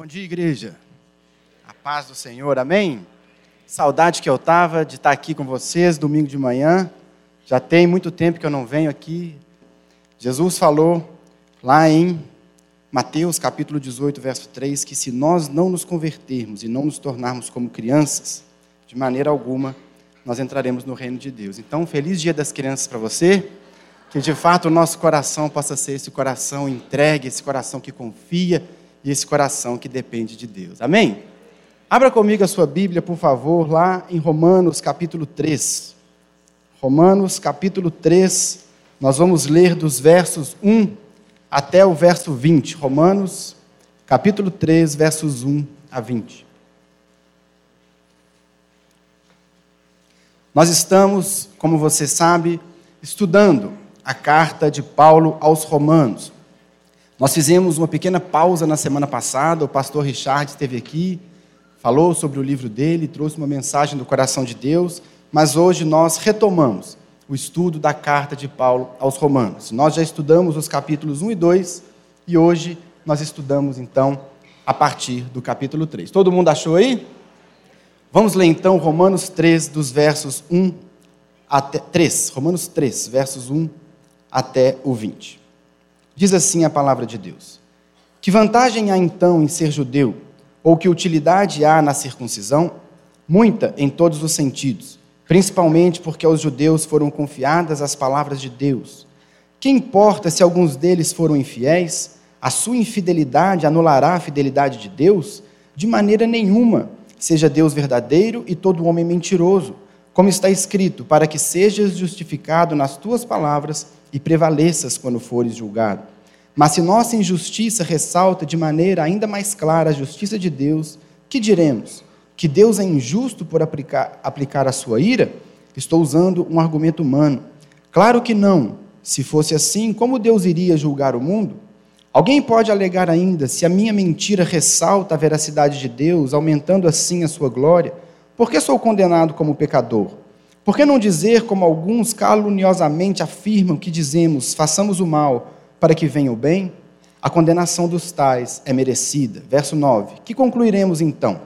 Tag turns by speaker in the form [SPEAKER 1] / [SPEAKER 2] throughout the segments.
[SPEAKER 1] Bom dia, igreja. A paz do Senhor, amém? Saudade que eu tava de estar aqui com vocês domingo de manhã. Já tem muito tempo que eu não venho aqui. Jesus falou lá em Mateus capítulo 18, verso 3, que se nós não nos convertermos e não nos tornarmos como crianças, de maneira alguma nós entraremos no reino de Deus. Então, feliz dia das crianças para você. Que de fato o nosso coração possa ser esse coração entregue, esse coração que confia e esse coração que depende de Deus. Amém? Abra comigo a sua Bíblia, por favor, lá em Romanos capítulo 3. Romanos capítulo 3, nós vamos ler dos versos 1 até o verso 20. Romanos capítulo 3, versos 1 a 20. Nós estamos, como você sabe, estudando a carta de Paulo aos Romanos. Nós fizemos uma pequena pausa na semana passada, o pastor Richard esteve aqui, falou sobre o livro dele, trouxe uma mensagem do coração de Deus, mas hoje nós retomamos o estudo da carta de Paulo aos Romanos. Nós já estudamos os capítulos 1 e 2 e hoje nós estudamos então a partir do capítulo 3. Todo mundo achou aí? Vamos ler então Romanos 3, dos versos 1 até 3. Romanos 3, versos 1 até o 20. Diz assim a palavra de Deus: Que vantagem há então em ser judeu? Ou que utilidade há na circuncisão? Muita em todos os sentidos, principalmente porque aos judeus foram confiadas as palavras de Deus. Que importa se alguns deles foram infiéis? A sua infidelidade anulará a fidelidade de Deus? De maneira nenhuma. Seja Deus verdadeiro e todo homem mentiroso, como está escrito, para que sejas justificado nas tuas palavras e prevaleças quando fores julgado. Mas se nossa injustiça ressalta de maneira ainda mais clara a justiça de Deus, que diremos? Que Deus é injusto por aplicar, aplicar a sua ira? Estou usando um argumento humano. Claro que não. Se fosse assim, como Deus iria julgar o mundo? Alguém pode alegar ainda: se a minha mentira ressalta a veracidade de Deus, aumentando assim a sua glória, por que sou condenado como pecador? Por que não dizer, como alguns caluniosamente afirmam que dizemos, façamos o mal para que venha o bem? A condenação dos tais é merecida. Verso 9. Que concluiremos então?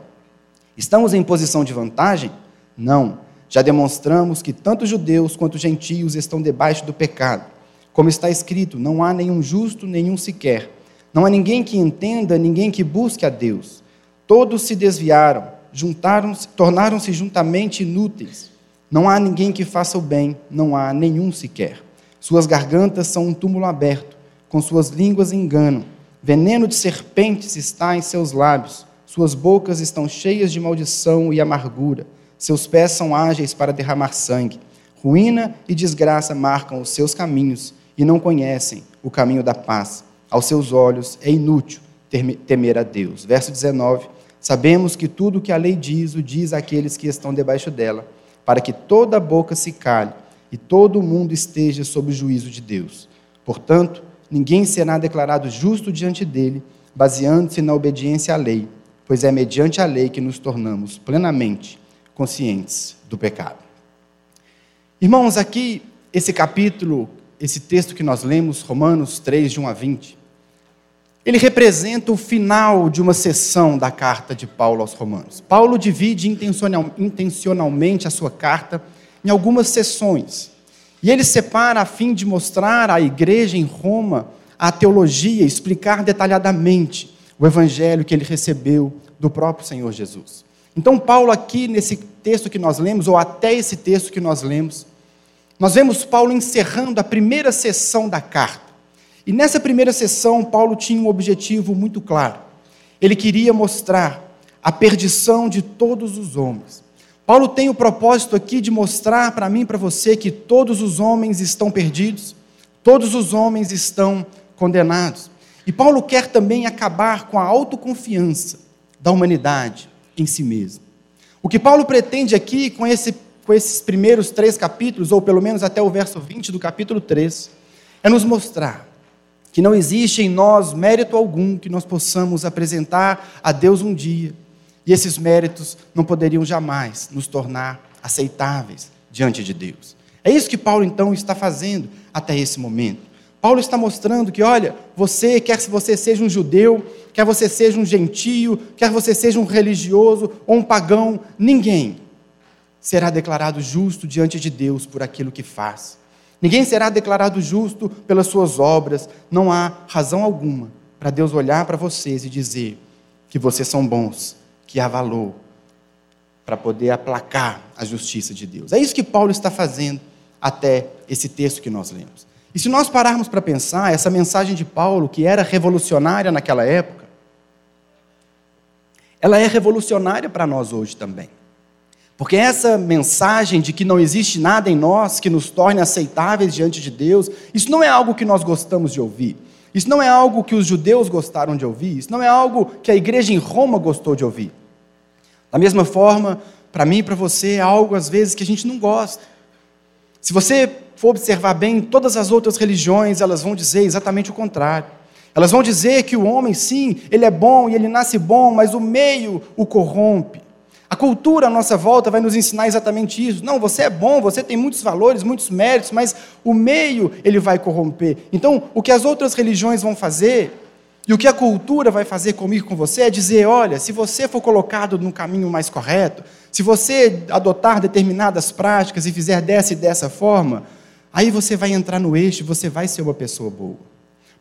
[SPEAKER 1] Estamos em posição de vantagem? Não. Já demonstramos que tanto judeus quanto gentios estão debaixo do pecado. Como está escrito, não há nenhum justo, nenhum sequer. Não há ninguém que entenda, ninguém que busque a Deus. Todos se desviaram, juntaram-se, tornaram-se juntamente inúteis. Não há ninguém que faça o bem, não há nenhum sequer. Suas gargantas são um túmulo aberto, com suas línguas enganam. Veneno de serpentes está em seus lábios. Suas bocas estão cheias de maldição e amargura. Seus pés são ágeis para derramar sangue. Ruína e desgraça marcam os seus caminhos e não conhecem o caminho da paz. Aos seus olhos é inútil temer a Deus. Verso 19. Sabemos que tudo o que a lei diz, o diz àqueles que estão debaixo dela para que toda boca se cale e todo o mundo esteja sob o juízo de Deus. Portanto, ninguém será declarado justo diante dele, baseando-se na obediência à lei, pois é mediante a lei que nos tornamos plenamente conscientes do pecado. Irmãos, aqui, esse capítulo, esse texto que nós lemos, Romanos 3, de 1 a 20, ele representa o final de uma sessão da carta de Paulo aos Romanos. Paulo divide intencional, intencionalmente a sua carta em algumas sessões. E ele separa a fim de mostrar à igreja em Roma a teologia, explicar detalhadamente o evangelho que ele recebeu do próprio Senhor Jesus. Então, Paulo, aqui nesse texto que nós lemos, ou até esse texto que nós lemos, nós vemos Paulo encerrando a primeira sessão da carta. E nessa primeira sessão, Paulo tinha um objetivo muito claro. Ele queria mostrar a perdição de todos os homens. Paulo tem o propósito aqui de mostrar para mim e para você que todos os homens estão perdidos, todos os homens estão condenados. E Paulo quer também acabar com a autoconfiança da humanidade em si mesmo. O que Paulo pretende aqui com, esse, com esses primeiros três capítulos, ou pelo menos até o verso 20 do capítulo 3, é nos mostrar que não existe em nós mérito algum que nós possamos apresentar a Deus um dia, e esses méritos não poderiam jamais nos tornar aceitáveis diante de Deus. É isso que Paulo então está fazendo até esse momento. Paulo está mostrando que, olha, você, quer que você seja um judeu, quer você seja um gentio, quer você seja um religioso ou um pagão, ninguém será declarado justo diante de Deus por aquilo que faz. Ninguém será declarado justo pelas suas obras. Não há razão alguma para Deus olhar para vocês e dizer que vocês são bons, que há valor para poder aplacar a justiça de Deus. É isso que Paulo está fazendo até esse texto que nós lemos. E se nós pararmos para pensar, essa mensagem de Paulo, que era revolucionária naquela época, ela é revolucionária para nós hoje também. Porque essa mensagem de que não existe nada em nós que nos torne aceitáveis diante de Deus, isso não é algo que nós gostamos de ouvir. Isso não é algo que os judeus gostaram de ouvir. Isso não é algo que a igreja em Roma gostou de ouvir. Da mesma forma, para mim e para você, é algo às vezes que a gente não gosta. Se você for observar bem, todas as outras religiões, elas vão dizer exatamente o contrário. Elas vão dizer que o homem, sim, ele é bom e ele nasce bom, mas o meio o corrompe. A cultura à nossa volta vai nos ensinar exatamente isso. Não, você é bom, você tem muitos valores, muitos méritos, mas o meio ele vai corromper. Então, o que as outras religiões vão fazer e o que a cultura vai fazer comigo, com você, é dizer: olha, se você for colocado no caminho mais correto, se você adotar determinadas práticas e fizer dessa e dessa forma, aí você vai entrar no eixo, você vai ser uma pessoa boa.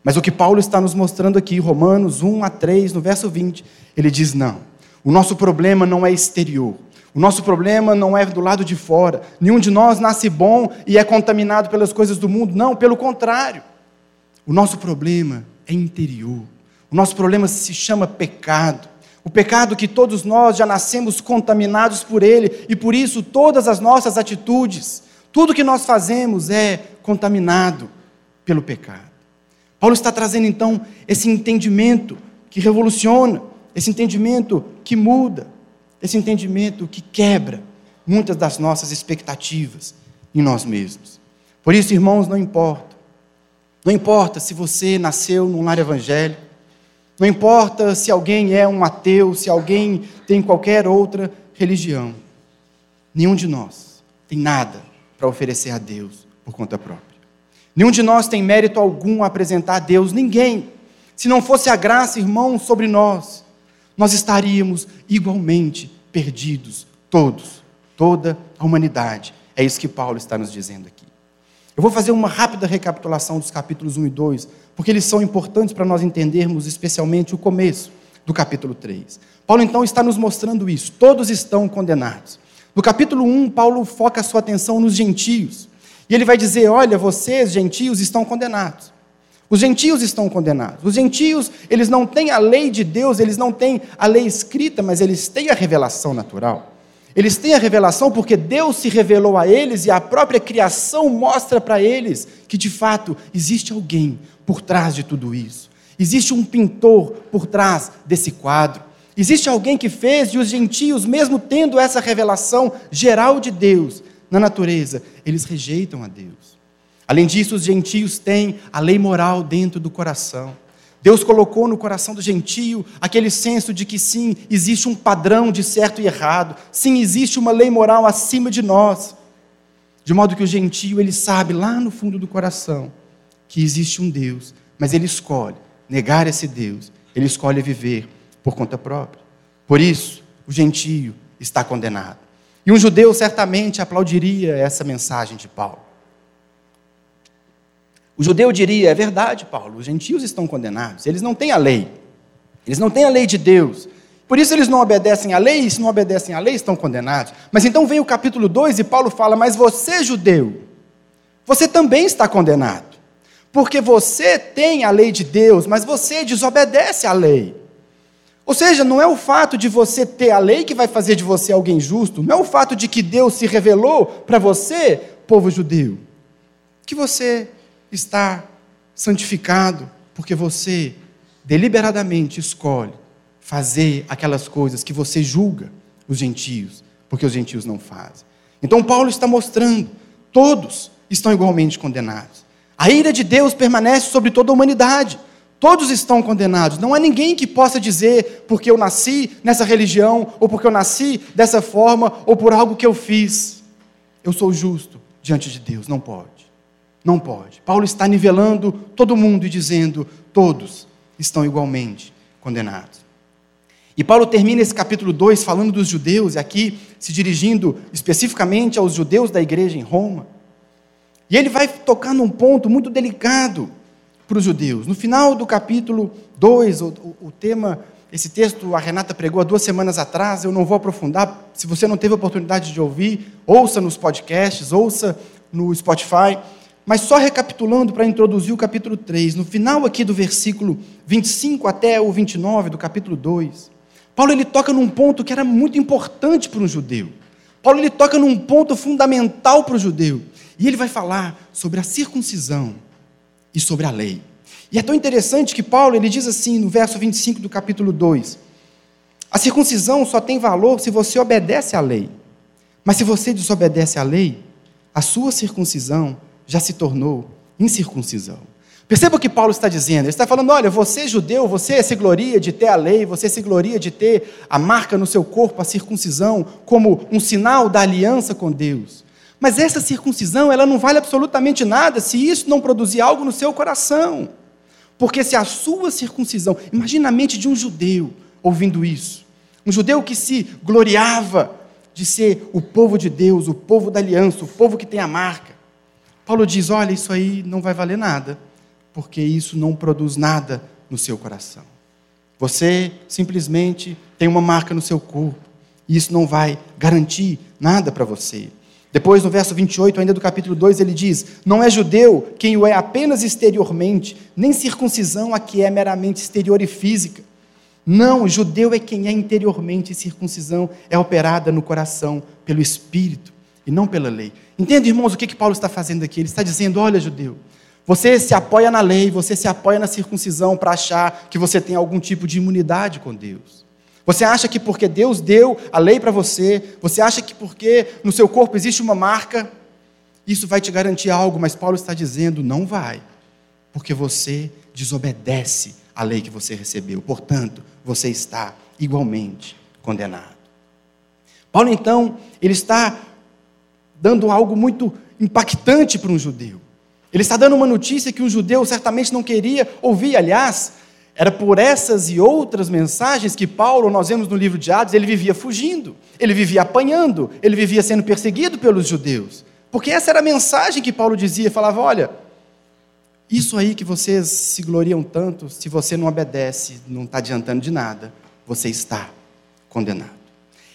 [SPEAKER 1] Mas o que Paulo está nos mostrando aqui, Romanos 1 a 3, no verso 20, ele diz: não, o nosso problema não é exterior. O nosso problema não é do lado de fora. Nenhum de nós nasce bom e é contaminado pelas coisas do mundo. Não, pelo contrário. O nosso problema é interior. O nosso problema se chama pecado. O pecado que todos nós já nascemos contaminados por ele e por isso todas as nossas atitudes, tudo que nós fazemos é contaminado pelo pecado. Paulo está trazendo então esse entendimento que revoluciona, esse entendimento que muda, esse entendimento que quebra muitas das nossas expectativas em nós mesmos. Por isso, irmãos, não importa. Não importa se você nasceu num lar evangélico, não importa se alguém é um ateu, se alguém tem qualquer outra religião. Nenhum de nós tem nada para oferecer a Deus por conta própria. Nenhum de nós tem mérito algum a apresentar a Deus, ninguém. Se não fosse a graça, irmão, sobre nós, nós estaríamos igualmente perdidos, todos, toda a humanidade. É isso que Paulo está nos dizendo aqui. Eu vou fazer uma rápida recapitulação dos capítulos 1 e 2, porque eles são importantes para nós entendermos especialmente o começo do capítulo 3. Paulo então está nos mostrando isso, todos estão condenados. No capítulo 1, Paulo foca a sua atenção nos gentios. E ele vai dizer: Olha, vocês, gentios, estão condenados. Os gentios estão condenados. Os gentios, eles não têm a lei de Deus, eles não têm a lei escrita, mas eles têm a revelação natural. Eles têm a revelação porque Deus se revelou a eles e a própria criação mostra para eles que de fato existe alguém por trás de tudo isso. Existe um pintor por trás desse quadro. Existe alguém que fez e os gentios, mesmo tendo essa revelação geral de Deus na natureza, eles rejeitam a Deus. Além disso, os gentios têm a lei moral dentro do coração. Deus colocou no coração do gentio aquele senso de que sim, existe um padrão de certo e errado, sim, existe uma lei moral acima de nós. De modo que o gentio, ele sabe lá no fundo do coração que existe um Deus, mas ele escolhe negar esse Deus, ele escolhe viver por conta própria. Por isso, o gentio está condenado. E um judeu certamente aplaudiria essa mensagem de Paulo. O judeu diria: é verdade, Paulo, os gentios estão condenados, eles não têm a lei, eles não têm a lei de Deus. Por isso eles não obedecem à lei, e se não obedecem à lei, estão condenados. Mas então vem o capítulo 2 e Paulo fala: Mas você, judeu, você também está condenado. Porque você tem a lei de Deus, mas você desobedece à lei. Ou seja, não é o fato de você ter a lei que vai fazer de você alguém justo, não é o fato de que Deus se revelou para você, povo judeu, que você está santificado porque você deliberadamente escolhe fazer aquelas coisas que você julga os gentios, porque os gentios não fazem. Então Paulo está mostrando, todos estão igualmente condenados. A ira de Deus permanece sobre toda a humanidade. Todos estão condenados. Não há ninguém que possa dizer porque eu nasci nessa religião, ou porque eu nasci dessa forma, ou por algo que eu fiz. Eu sou justo diante de Deus. Não pode. Não pode. Paulo está nivelando todo mundo e dizendo: todos estão igualmente condenados. E Paulo termina esse capítulo 2 falando dos judeus, e aqui se dirigindo especificamente aos judeus da igreja em Roma. E ele vai tocar num ponto muito delicado para os judeus. No final do capítulo 2, o, o, tema, esse texto a Renata pregou há duas semanas atrás, eu não vou aprofundar. Se você não teve a oportunidade de ouvir, ouça nos podcasts, ouça no Spotify. Mas só recapitulando para introduzir o capítulo 3, no final aqui do versículo 25 até o 29 do capítulo 2, Paulo ele toca num ponto que era muito importante para um judeu. Paulo ele toca num ponto fundamental para o judeu. E ele vai falar sobre a circuncisão e sobre a lei. E é tão interessante que Paulo ele diz assim no verso 25 do capítulo 2: A circuncisão só tem valor se você obedece à lei. Mas se você desobedece à lei, a sua circuncisão já se tornou incircuncisão. Perceba o que Paulo está dizendo. Ele está falando: olha, você judeu, você se gloria de ter a lei, você se gloria de ter a marca no seu corpo, a circuncisão, como um sinal da aliança com Deus. Mas essa circuncisão, ela não vale absolutamente nada se isso não produzir algo no seu coração. Porque se a sua circuncisão, imagina a mente de um judeu ouvindo isso. Um judeu que se gloriava de ser o povo de Deus, o povo da aliança, o povo que tem a marca. Paulo diz: olha, isso aí não vai valer nada, porque isso não produz nada no seu coração. Você simplesmente tem uma marca no seu corpo, e isso não vai garantir nada para você. Depois, no verso 28, ainda do capítulo 2, ele diz: Não é judeu quem o é apenas exteriormente, nem circuncisão a que é meramente exterior e física. Não, judeu é quem é interiormente, e circuncisão é operada no coração pelo Espírito e não pela lei. Entende, irmãos, o que, que Paulo está fazendo aqui? Ele está dizendo: olha, judeu, você se apoia na lei, você se apoia na circuncisão para achar que você tem algum tipo de imunidade com Deus. Você acha que porque Deus deu a lei para você, você acha que porque no seu corpo existe uma marca, isso vai te garantir algo, mas Paulo está dizendo: não vai, porque você desobedece à lei que você recebeu, portanto, você está igualmente condenado. Paulo, então, ele está dando algo muito impactante para um judeu. Ele está dando uma notícia que um judeu certamente não queria ouvir. Aliás, era por essas e outras mensagens que Paulo, nós vemos no livro de Atos, ele vivia fugindo, ele vivia apanhando, ele vivia sendo perseguido pelos judeus. Porque essa era a mensagem que Paulo dizia, falava: olha, isso aí que vocês se gloriam tanto, se você não obedece, não está adiantando de nada, você está condenado.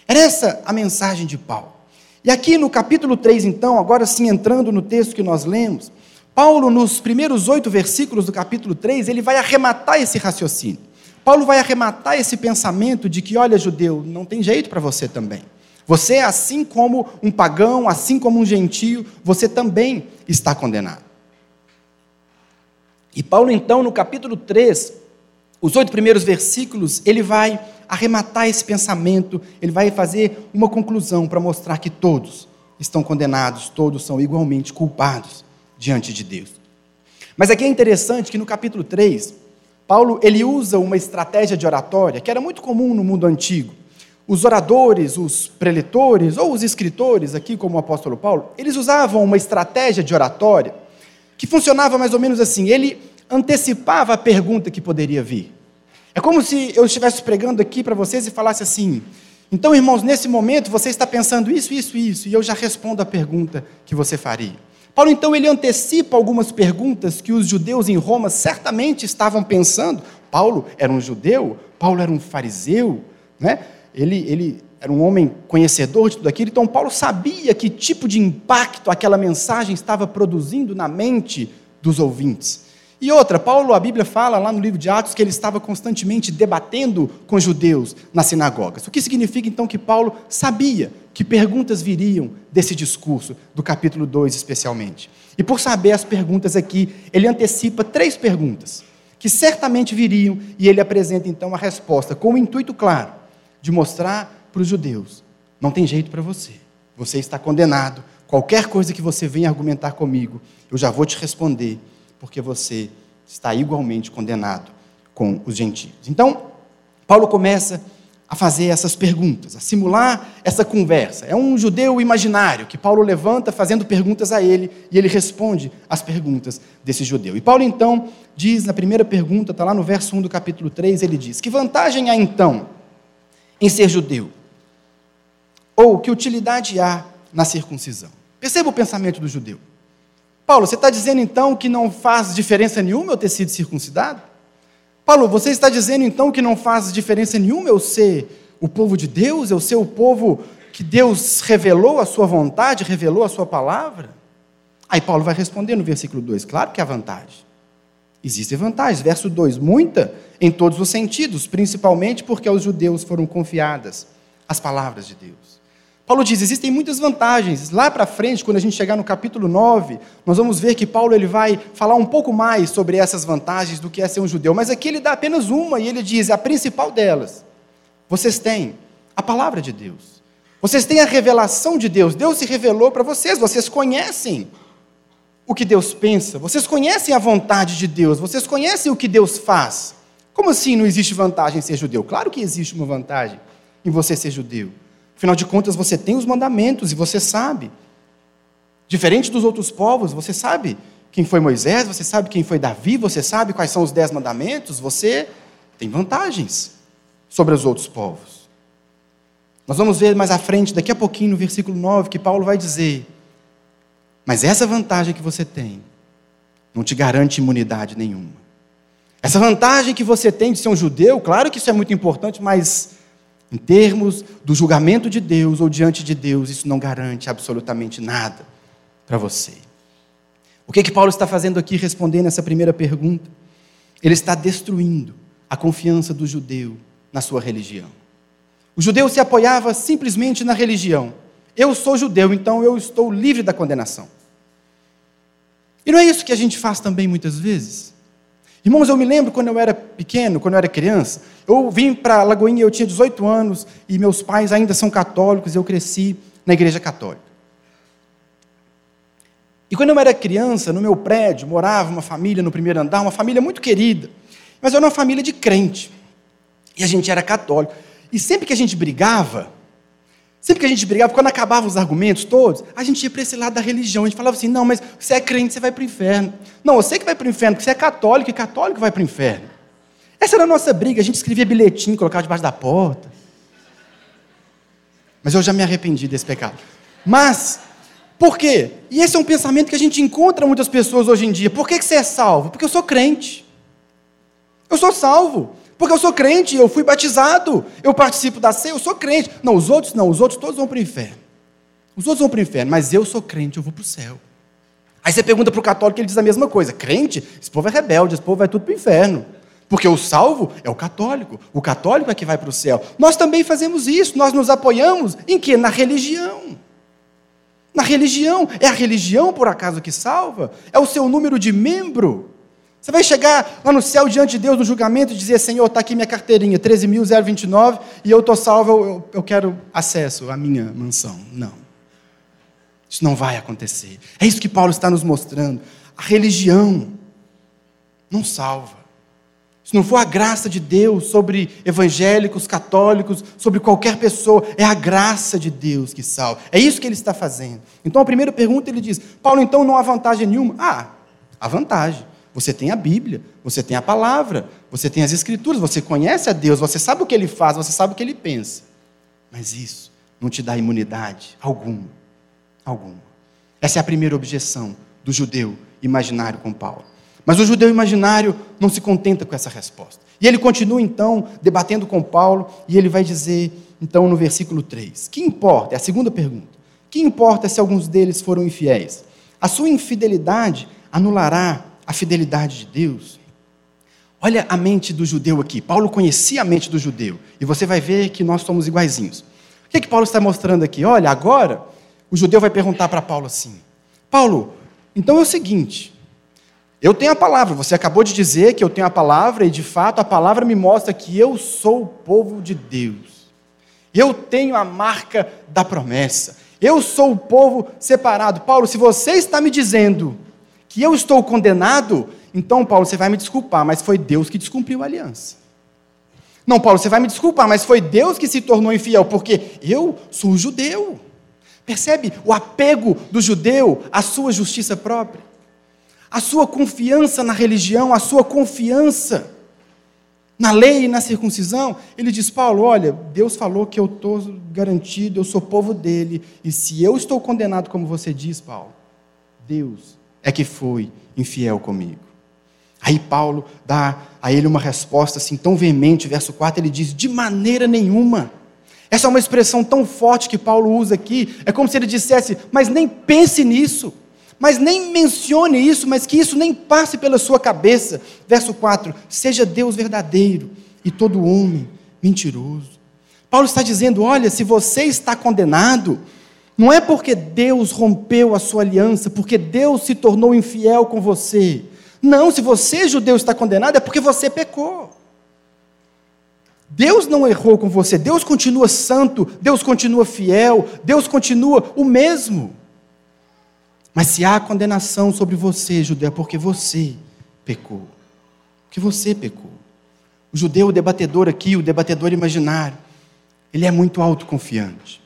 [SPEAKER 1] Era essa a mensagem de Paulo. E aqui no capítulo 3, então, agora sim entrando no texto que nós lemos, Paulo, nos primeiros oito versículos do capítulo 3, ele vai arrematar esse raciocínio. Paulo vai arrematar esse pensamento de que, olha, judeu, não tem jeito para você também. Você, assim como um pagão, assim como um gentio, você também está condenado. E Paulo, então, no capítulo 3, os oito primeiros versículos, ele vai arrematar esse pensamento, ele vai fazer uma conclusão para mostrar que todos estão condenados, todos são igualmente culpados diante de Deus. Mas aqui é interessante que no capítulo 3, Paulo ele usa uma estratégia de oratória que era muito comum no mundo antigo. Os oradores, os preletores ou os escritores, aqui como o apóstolo Paulo, eles usavam uma estratégia de oratória que funcionava mais ou menos assim: ele antecipava a pergunta que poderia vir. É como se eu estivesse pregando aqui para vocês e falasse assim: então, irmãos, nesse momento você está pensando isso, isso, isso, e eu já respondo a pergunta que você faria. Paulo, então, ele antecipa algumas perguntas que os judeus em Roma certamente estavam pensando. Paulo era um judeu, Paulo era um fariseu, né? ele, ele era um homem conhecedor de tudo aquilo, então Paulo sabia que tipo de impacto aquela mensagem estava produzindo na mente dos ouvintes. E outra, Paulo, a Bíblia fala lá no livro de Atos que ele estava constantemente debatendo com judeus nas sinagogas. O que significa então que Paulo sabia que perguntas viriam desse discurso, do capítulo 2 especialmente. E por saber as perguntas aqui, ele antecipa três perguntas que certamente viriam e ele apresenta então a resposta com o intuito claro de mostrar para os judeus: não tem jeito para você, você está condenado. Qualquer coisa que você venha argumentar comigo, eu já vou te responder porque você está igualmente condenado com os gentios. Então, Paulo começa a fazer essas perguntas, a simular essa conversa. É um judeu imaginário que Paulo levanta fazendo perguntas a ele e ele responde às perguntas desse judeu. E Paulo então diz na primeira pergunta, está lá no verso 1 do capítulo 3, ele diz: Que vantagem há então em ser judeu? Ou que utilidade há na circuncisão? Perceba o pensamento do judeu. Paulo, você está dizendo então que não faz diferença nenhuma eu ter sido circuncidado? Paulo, você está dizendo então que não faz diferença nenhuma eu ser o povo de Deus, eu ser o povo que Deus revelou a sua vontade, revelou a sua palavra? Aí Paulo vai responder no versículo 2: claro que há vantagem. Existem vantagens. Verso 2: muita em todos os sentidos, principalmente porque aos judeus foram confiadas as palavras de Deus. Paulo diz: existem muitas vantagens. Lá para frente, quando a gente chegar no capítulo 9, nós vamos ver que Paulo ele vai falar um pouco mais sobre essas vantagens do que é ser um judeu. Mas aqui ele dá apenas uma e ele diz: a principal delas. Vocês têm a palavra de Deus. Vocês têm a revelação de Deus. Deus se revelou para vocês. Vocês conhecem o que Deus pensa. Vocês conhecem a vontade de Deus. Vocês conhecem o que Deus faz. Como assim não existe vantagem em ser judeu? Claro que existe uma vantagem em você ser judeu. Afinal de contas, você tem os mandamentos e você sabe. Diferente dos outros povos, você sabe quem foi Moisés, você sabe quem foi Davi, você sabe quais são os dez mandamentos, você tem vantagens sobre os outros povos. Nós vamos ver mais à frente, daqui a pouquinho, no versículo 9, que Paulo vai dizer: Mas essa vantagem que você tem não te garante imunidade nenhuma. Essa vantagem que você tem de ser um judeu, claro que isso é muito importante, mas em termos do julgamento de Deus ou diante de Deus, isso não garante absolutamente nada para você. O que que Paulo está fazendo aqui respondendo essa primeira pergunta? Ele está destruindo a confiança do judeu na sua religião. O judeu se apoiava simplesmente na religião. Eu sou judeu, então eu estou livre da condenação. E não é isso que a gente faz também muitas vezes? Irmãos, eu me lembro quando eu era pequeno, quando eu era criança, eu vim para Lagoinha, eu tinha 18 anos, e meus pais ainda são católicos, eu cresci na igreja católica. E quando eu era criança, no meu prédio, morava uma família no primeiro andar, uma família muito querida, mas era uma família de crente. E a gente era católico. E sempre que a gente brigava, Sempre que a gente brigava, quando acabavam os argumentos todos, a gente ia para esse lado da religião. A gente falava assim: não, mas você é crente, você vai para o inferno. Não, você que vai para o inferno, porque você é católico e católico vai para o inferno. Essa era a nossa briga. A gente escrevia bilhetinho, colocava debaixo da porta. Mas eu já me arrependi desse pecado. Mas, por quê? E esse é um pensamento que a gente encontra muitas pessoas hoje em dia. Por que você é salvo? Porque eu sou crente. Eu sou salvo. Porque eu sou crente, eu fui batizado, eu participo da ceia, eu sou crente. Não, os outros não, os outros todos vão para o inferno. Os outros vão para o inferno, mas eu sou crente, eu vou para o céu. Aí você pergunta para o católico, ele diz a mesma coisa: crente, esse povo é rebelde, esse povo vai tudo para o inferno. Porque o salvo é o católico, o católico é que vai para o céu. Nós também fazemos isso, nós nos apoiamos em que? Na religião. Na religião. É a religião, por acaso, que salva? É o seu número de membro? Você vai chegar lá no céu diante de Deus no julgamento e dizer: Senhor, está aqui minha carteirinha, 13.029, e eu estou salvo, eu, eu quero acesso à minha mansão. Não. Isso não vai acontecer. É isso que Paulo está nos mostrando. A religião não salva. Se não for a graça de Deus sobre evangélicos, católicos, sobre qualquer pessoa, é a graça de Deus que salva. É isso que ele está fazendo. Então a primeira pergunta ele diz: Paulo, então não há vantagem nenhuma? Ah, há vantagem. Você tem a Bíblia, você tem a palavra, você tem as Escrituras, você conhece a Deus, você sabe o que ele faz, você sabe o que ele pensa. Mas isso não te dá imunidade alguma. Alguma. Essa é a primeira objeção do judeu imaginário com Paulo. Mas o judeu imaginário não se contenta com essa resposta. E ele continua então debatendo com Paulo, e ele vai dizer, então, no versículo 3: Que importa? É a segunda pergunta. Que importa se alguns deles foram infiéis? A sua infidelidade anulará a fidelidade de Deus. Olha a mente do judeu aqui. Paulo conhecia a mente do judeu. E você vai ver que nós somos iguaizinhos. O que, é que Paulo está mostrando aqui? Olha, agora o judeu vai perguntar para Paulo assim: Paulo, então é o seguinte. Eu tenho a palavra, você acabou de dizer que eu tenho a palavra, e de fato a palavra me mostra que eu sou o povo de Deus. Eu tenho a marca da promessa. Eu sou o povo separado. Paulo, se você está me dizendo que eu estou condenado, então, Paulo, você vai me desculpar, mas foi Deus que descumpriu a aliança. Não, Paulo, você vai me desculpar, mas foi Deus que se tornou infiel, porque eu sou judeu. Percebe o apego do judeu à sua justiça própria? A sua confiança na religião, a sua confiança na lei e na circuncisão. Ele diz: Paulo, olha, Deus falou que eu estou garantido, eu sou povo dele, e se eu estou condenado, como você diz, Paulo, Deus é que foi infiel comigo. Aí Paulo dá a ele uma resposta assim tão veemente, verso 4, ele diz: de maneira nenhuma. Essa é uma expressão tão forte que Paulo usa aqui, é como se ele dissesse, mas nem pense nisso, mas nem mencione isso, mas que isso nem passe pela sua cabeça. Verso 4: seja Deus verdadeiro e todo homem mentiroso. Paulo está dizendo: olha, se você está condenado, não é porque Deus rompeu a sua aliança, porque Deus se tornou infiel com você não, se você, judeu, está condenado, é porque você pecou. Deus não errou com você, Deus continua santo, Deus continua fiel, Deus continua o mesmo. Mas se há condenação sobre você, judeu, é porque você pecou. Porque você pecou. O judeu, o debatedor aqui, o debatedor imaginário, ele é muito autoconfiante.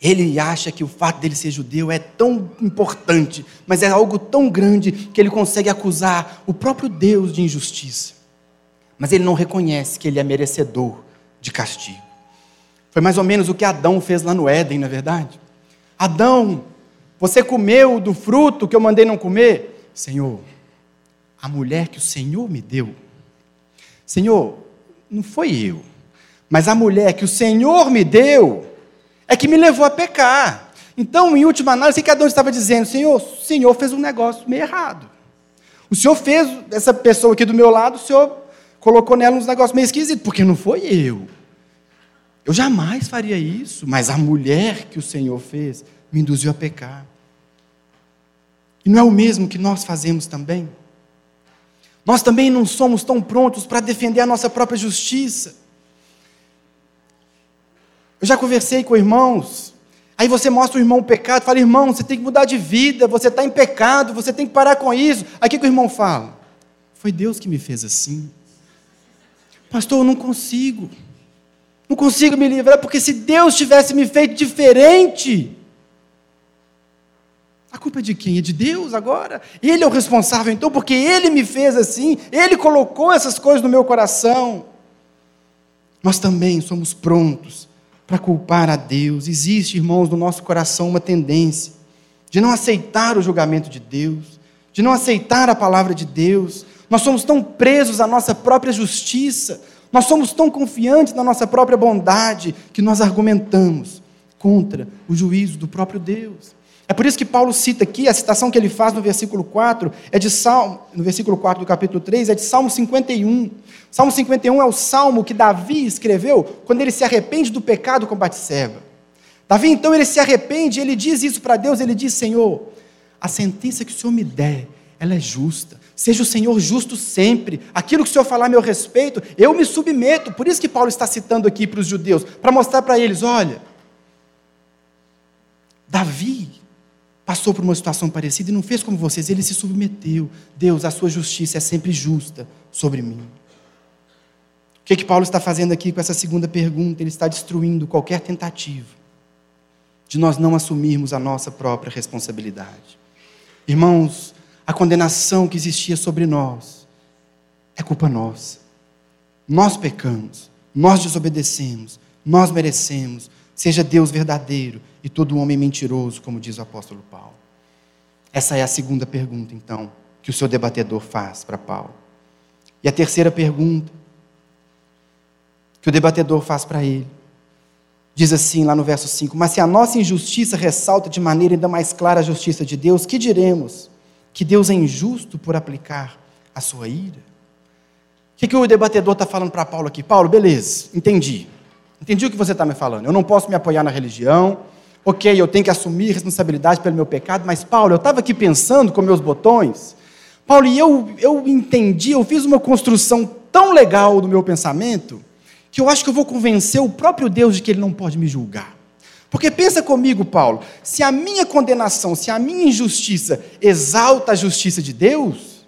[SPEAKER 1] Ele acha que o fato dele ser judeu é tão importante, mas é algo tão grande que ele consegue acusar o próprio Deus de injustiça. Mas ele não reconhece que ele é merecedor de castigo. Foi mais ou menos o que Adão fez lá no Éden, não é verdade? Adão, você comeu do fruto que eu mandei não comer? Senhor, a mulher que o Senhor me deu. Senhor, não foi eu, mas a mulher que o Senhor me deu é que me levou a pecar. Então, em última análise, o que Adão estava dizendo? Senhor, o Senhor fez um negócio meio errado. O Senhor fez essa pessoa aqui do meu lado, o Senhor colocou nela uns negócios meio esquisitos, porque não foi eu. Eu jamais faria isso, mas a mulher que o Senhor fez me induziu a pecar. E não é o mesmo que nós fazemos também? Nós também não somos tão prontos para defender a nossa própria justiça. Eu já conversei com irmãos. Aí você mostra o irmão o pecado, fala, irmão, você tem que mudar de vida, você está em pecado, você tem que parar com isso. Aí o que, que o irmão fala? Foi Deus que me fez assim. Pastor, eu não consigo. Não consigo me livrar, porque se Deus tivesse me feito diferente, a culpa é de quem? É de Deus agora? Ele é o responsável, então, porque Ele me fez assim, Ele colocou essas coisas no meu coração. Nós também somos prontos para culpar a Deus. Existe, irmãos, no nosso coração uma tendência de não aceitar o julgamento de Deus, de não aceitar a palavra de Deus. Nós somos tão presos à nossa própria justiça, nós somos tão confiantes na nossa própria bondade que nós argumentamos contra o juízo do próprio Deus. É por isso que Paulo cita aqui, a citação que ele faz no versículo 4, é de Salmo, no versículo 4 do capítulo 3, é de Salmo 51. Salmo 51 é o salmo que Davi escreveu quando ele se arrepende do pecado com Batseba. Davi, então, ele se arrepende, ele diz isso para Deus, ele diz, Senhor, a sentença que o Senhor me der, ela é justa. Seja o Senhor justo sempre. Aquilo que o Senhor falar a meu respeito, eu me submeto. Por isso que Paulo está citando aqui para os judeus, para mostrar para eles, olha, Davi passou por uma situação parecida e não fez como vocês, ele se submeteu. Deus, a sua justiça é sempre justa sobre mim. O que, é que Paulo está fazendo aqui com essa segunda pergunta? Ele está destruindo qualquer tentativa de nós não assumirmos a nossa própria responsabilidade. Irmãos, a condenação que existia sobre nós é culpa nossa. Nós pecamos, nós desobedecemos, nós merecemos. Seja Deus verdadeiro e todo homem mentiroso, como diz o apóstolo Paulo. Essa é a segunda pergunta, então, que o seu debatedor faz para Paulo. E a terceira pergunta que o debatedor faz para ele diz assim, lá no verso 5: Mas se a nossa injustiça ressalta de maneira ainda mais clara a justiça de Deus, que diremos? Que Deus é injusto por aplicar a sua ira? O que, que o debatedor está falando para Paulo aqui? Paulo, beleza, entendi. Entendi o que você está me falando. Eu não posso me apoiar na religião, ok, eu tenho que assumir responsabilidade pelo meu pecado, mas Paulo, eu estava aqui pensando com meus botões, Paulo, e eu, eu entendi, eu fiz uma construção tão legal do meu pensamento, que eu acho que eu vou convencer o próprio Deus de que ele não pode me julgar. Porque pensa comigo, Paulo, se a minha condenação, se a minha injustiça exalta a justiça de Deus,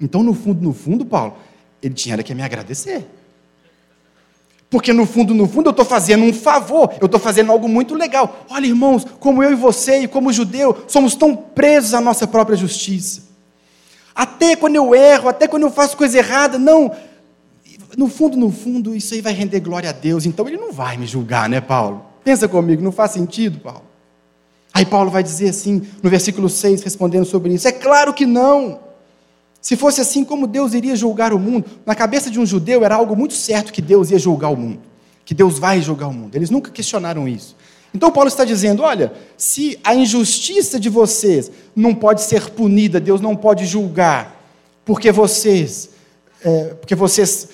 [SPEAKER 1] então no fundo, no fundo, Paulo, Ele tinha que me agradecer. Porque no fundo, no fundo, eu estou fazendo um favor, eu estou fazendo algo muito legal. Olha, irmãos, como eu e você, e como judeu, somos tão presos à nossa própria justiça. Até quando eu erro, até quando eu faço coisa errada, não. No fundo, no fundo, isso aí vai render glória a Deus. Então ele não vai me julgar, né, Paulo? Pensa comigo, não faz sentido, Paulo. Aí Paulo vai dizer assim, no versículo 6, respondendo sobre isso: É claro que não. Se fosse assim, como Deus iria julgar o mundo? Na cabeça de um judeu era algo muito certo que Deus ia julgar o mundo, que Deus vai julgar o mundo. Eles nunca questionaram isso. Então Paulo está dizendo: olha, se a injustiça de vocês não pode ser punida, Deus não pode julgar, porque vocês, é, porque vocês,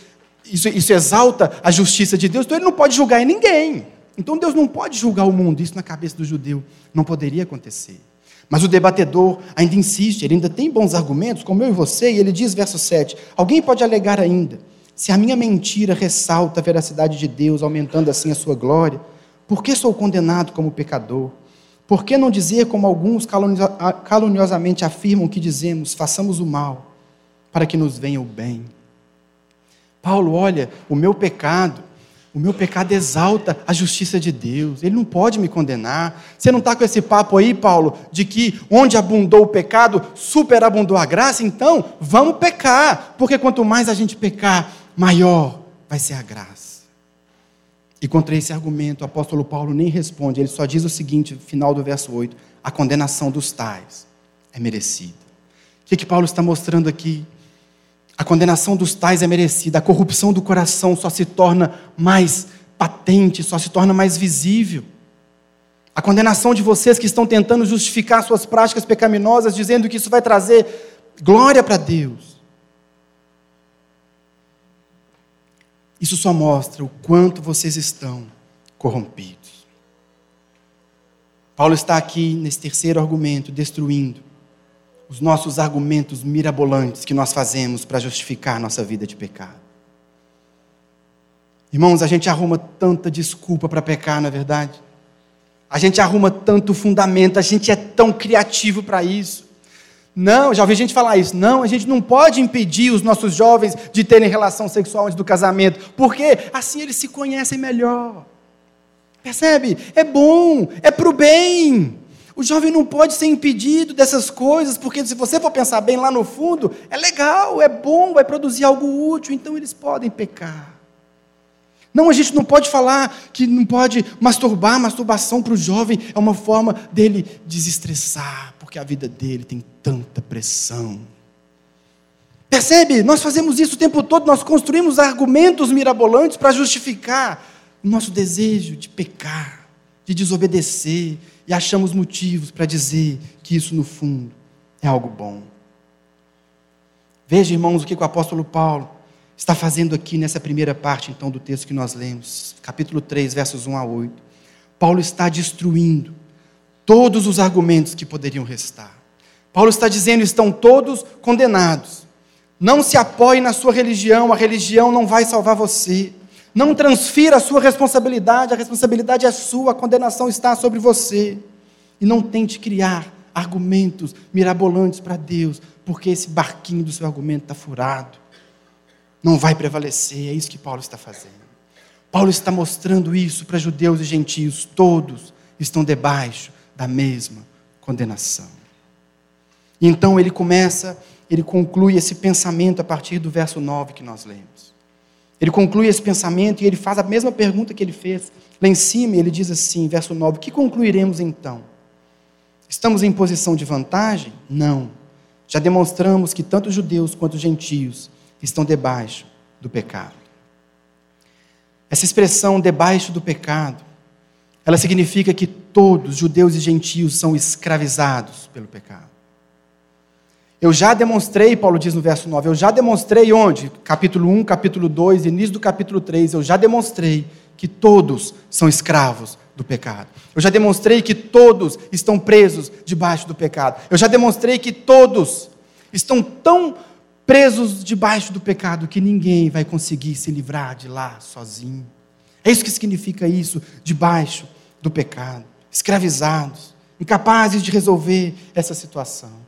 [SPEAKER 1] isso, isso exalta a justiça de Deus, então Ele não pode julgar em ninguém. Então Deus não pode julgar o mundo. Isso na cabeça do judeu não poderia acontecer. Mas o debatedor ainda insiste, ele ainda tem bons argumentos, como eu e você, e ele diz, verso 7: Alguém pode alegar ainda, se a minha mentira ressalta a veracidade de Deus, aumentando assim a sua glória, por que sou condenado como pecador? Por que não dizer, como alguns caluniosamente afirmam que dizemos, façamos o mal, para que nos venha o bem? Paulo, olha, o meu pecado o meu pecado exalta a justiça de Deus, Ele não pode me condenar. Você não está com esse papo aí, Paulo, de que onde abundou o pecado, superabundou a graça? Então, vamos pecar, porque quanto mais a gente pecar, maior vai ser a graça. E contra esse argumento, o apóstolo Paulo nem responde, ele só diz o seguinte, final do verso 8: a condenação dos tais é merecida. O que, que Paulo está mostrando aqui? A condenação dos tais é merecida, a corrupção do coração só se torna mais patente, só se torna mais visível. A condenação de vocês que estão tentando justificar suas práticas pecaminosas, dizendo que isso vai trazer glória para Deus. Isso só mostra o quanto vocês estão corrompidos. Paulo está aqui nesse terceiro argumento, destruindo os nossos argumentos mirabolantes que nós fazemos para justificar nossa vida de pecado. Irmãos, a gente arruma tanta desculpa para pecar, na é verdade? A gente arruma tanto fundamento, a gente é tão criativo para isso. Não, já ouvi gente falar isso. Não, a gente não pode impedir os nossos jovens de terem relação sexual antes do casamento, porque assim eles se conhecem melhor. Percebe? É bom, é para o bem. O jovem não pode ser impedido dessas coisas, porque se você for pensar bem lá no fundo, é legal, é bom, vai produzir algo útil, então eles podem pecar. Não, a gente não pode falar que não pode masturbar, masturbação para o jovem é uma forma dele desestressar, porque a vida dele tem tanta pressão. Percebe? Nós fazemos isso o tempo todo, nós construímos argumentos mirabolantes para justificar o nosso desejo de pecar, de desobedecer, e achamos motivos para dizer que isso, no fundo, é algo bom. Veja, irmãos, o que o apóstolo Paulo está fazendo aqui nessa primeira parte, então, do texto que nós lemos, capítulo 3, versos 1 a 8. Paulo está destruindo todos os argumentos que poderiam restar. Paulo está dizendo: estão todos condenados. Não se apoie na sua religião, a religião não vai salvar você. Não transfira a sua responsabilidade, a responsabilidade é sua, a condenação está sobre você. E não tente criar argumentos mirabolantes para Deus, porque esse barquinho do seu argumento está furado. Não vai prevalecer, é isso que Paulo está fazendo. Paulo está mostrando isso para judeus e gentios, todos estão debaixo da mesma condenação. E então ele começa, ele conclui esse pensamento a partir do verso 9 que nós lemos. Ele conclui esse pensamento e ele faz a mesma pergunta que ele fez lá em cima. Ele diz assim, verso 9: Que concluiremos então? Estamos em posição de vantagem? Não. Já demonstramos que tanto judeus quanto gentios estão debaixo do pecado. Essa expressão debaixo do pecado, ela significa que todos, judeus e gentios, são escravizados pelo pecado. Eu já demonstrei, Paulo diz no verso 9, eu já demonstrei onde? Capítulo 1, capítulo 2, início do capítulo 3, eu já demonstrei que todos são escravos do pecado. Eu já demonstrei que todos estão presos debaixo do pecado. Eu já demonstrei que todos estão tão presos debaixo do pecado que ninguém vai conseguir se livrar de lá sozinho. É isso que significa isso, debaixo do pecado, escravizados, incapazes de resolver essa situação.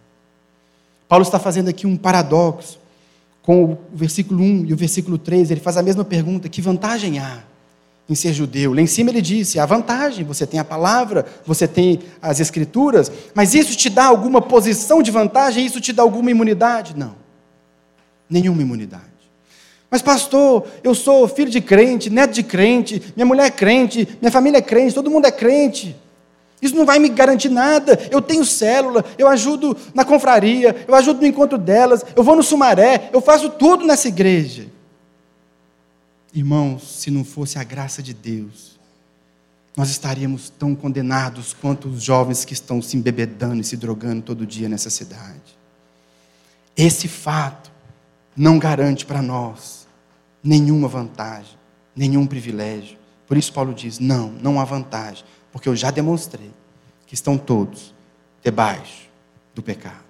[SPEAKER 1] Paulo está fazendo aqui um paradoxo com o versículo 1 e o versículo 3, ele faz a mesma pergunta: que vantagem há em ser judeu? Lá em cima ele disse: há vantagem, você tem a palavra, você tem as escrituras, mas isso te dá alguma posição de vantagem? Isso te dá alguma imunidade? Não, nenhuma imunidade. Mas, pastor, eu sou filho de crente, neto de crente, minha mulher é crente, minha família é crente, todo mundo é crente. Isso não vai me garantir nada. Eu tenho célula, eu ajudo na confraria, eu ajudo no encontro delas, eu vou no Sumaré, eu faço tudo nessa igreja. Irmãos, se não fosse a graça de Deus, nós estaríamos tão condenados quanto os jovens que estão se embebedando e se drogando todo dia nessa cidade. Esse fato não garante para nós nenhuma vantagem, nenhum privilégio. Por isso, Paulo diz: não, não há vantagem porque eu já demonstrei que estão todos debaixo do pecado.